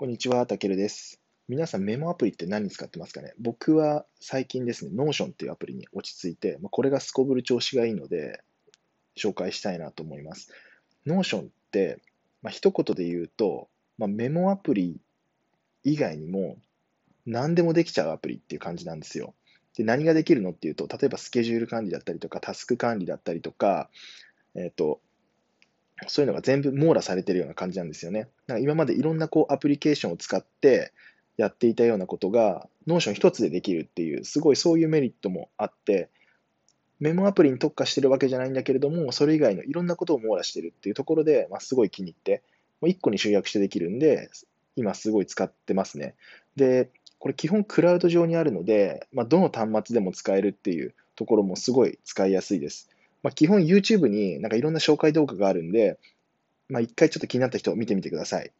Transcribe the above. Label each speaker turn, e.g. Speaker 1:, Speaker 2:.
Speaker 1: こんにちは、たけるです。皆さんメモアプリって何使ってますかね？僕は最近ですね、Notion っていうアプリに落ち着いて、まあこれがすこぶる調子がいいので、紹介したいなと思います。Notion って、まあ、一言で言うと、まあ、メモアプリ以外にも何でもできちゃうアプリっていう感じなんですよ。で、何ができるのっていうと、例えばスケジュール管理だったりとか、タスク管理だったりとか、えっ、と、そういうのが全部網羅されてるような感じなんですよね。なんか今までいろんなこうアプリケーションを使ってやっていたようなことが、Notion 一つでできるっていう、すごいそういうメリットもあって、メモアプリに特化してるわけじゃないんだけれども、それ以外のいろんなことを網羅してるっていうところで、まあ、すごい気に入って、もう一個に集約してできるんで、今すごい使ってますね。で、これ基本クラウド上にあるので、まあ、どの端末でも使えるっていうところもすごい使いやすいです。まあ、基本 YouTube になんかいろんな紹介動画があるんで、まあ、一回ちょっと気になった人を見てみてください。